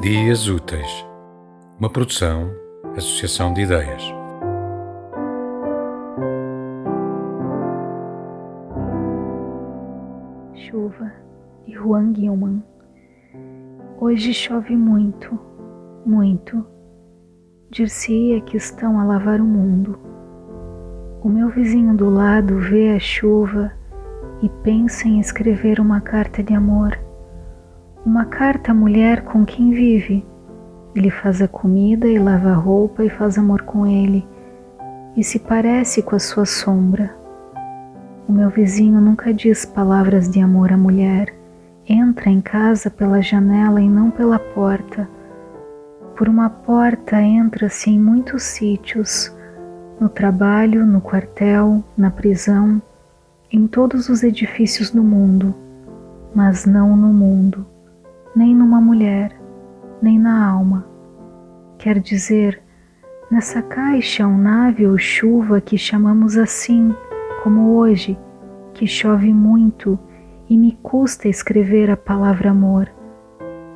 Dias Úteis, uma produção, associação de ideias. Chuva, de Juan Gilman. Hoje chove muito, muito. Dir-se-ia que estão a lavar o mundo. O meu vizinho do lado vê a chuva e pensa em escrever uma carta de amor uma carta à mulher com quem vive. Ele faz a comida e lava a roupa e faz amor com ele, e se parece com a sua sombra. O meu vizinho nunca diz palavras de amor à mulher, entra em casa pela janela e não pela porta. Por uma porta entra-se em muitos sítios, no trabalho, no quartel, na prisão, em todos os edifícios do mundo, mas não no mundo mulher, nem na alma. Quer dizer, nessa caixa ou nave ou chuva que chamamos assim, como hoje, que chove muito e me custa escrever a palavra amor,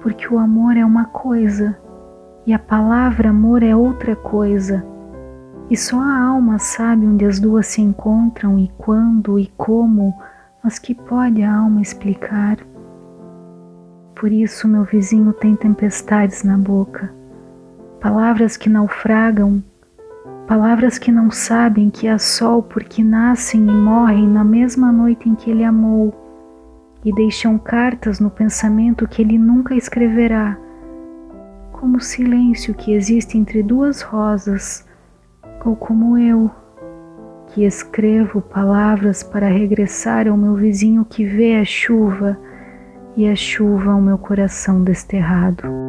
porque o amor é uma coisa e a palavra amor é outra coisa. E só a alma sabe onde as duas se encontram e quando e como, mas que pode a alma explicar? Por isso meu vizinho tem tempestades na boca, palavras que naufragam, palavras que não sabem que há sol porque nascem e morrem na mesma noite em que ele amou e deixam cartas no pensamento que ele nunca escreverá, como o silêncio que existe entre duas rosas, ou como eu, que escrevo palavras para regressar ao meu vizinho que vê a chuva e a chuva ao meu coração desterrado.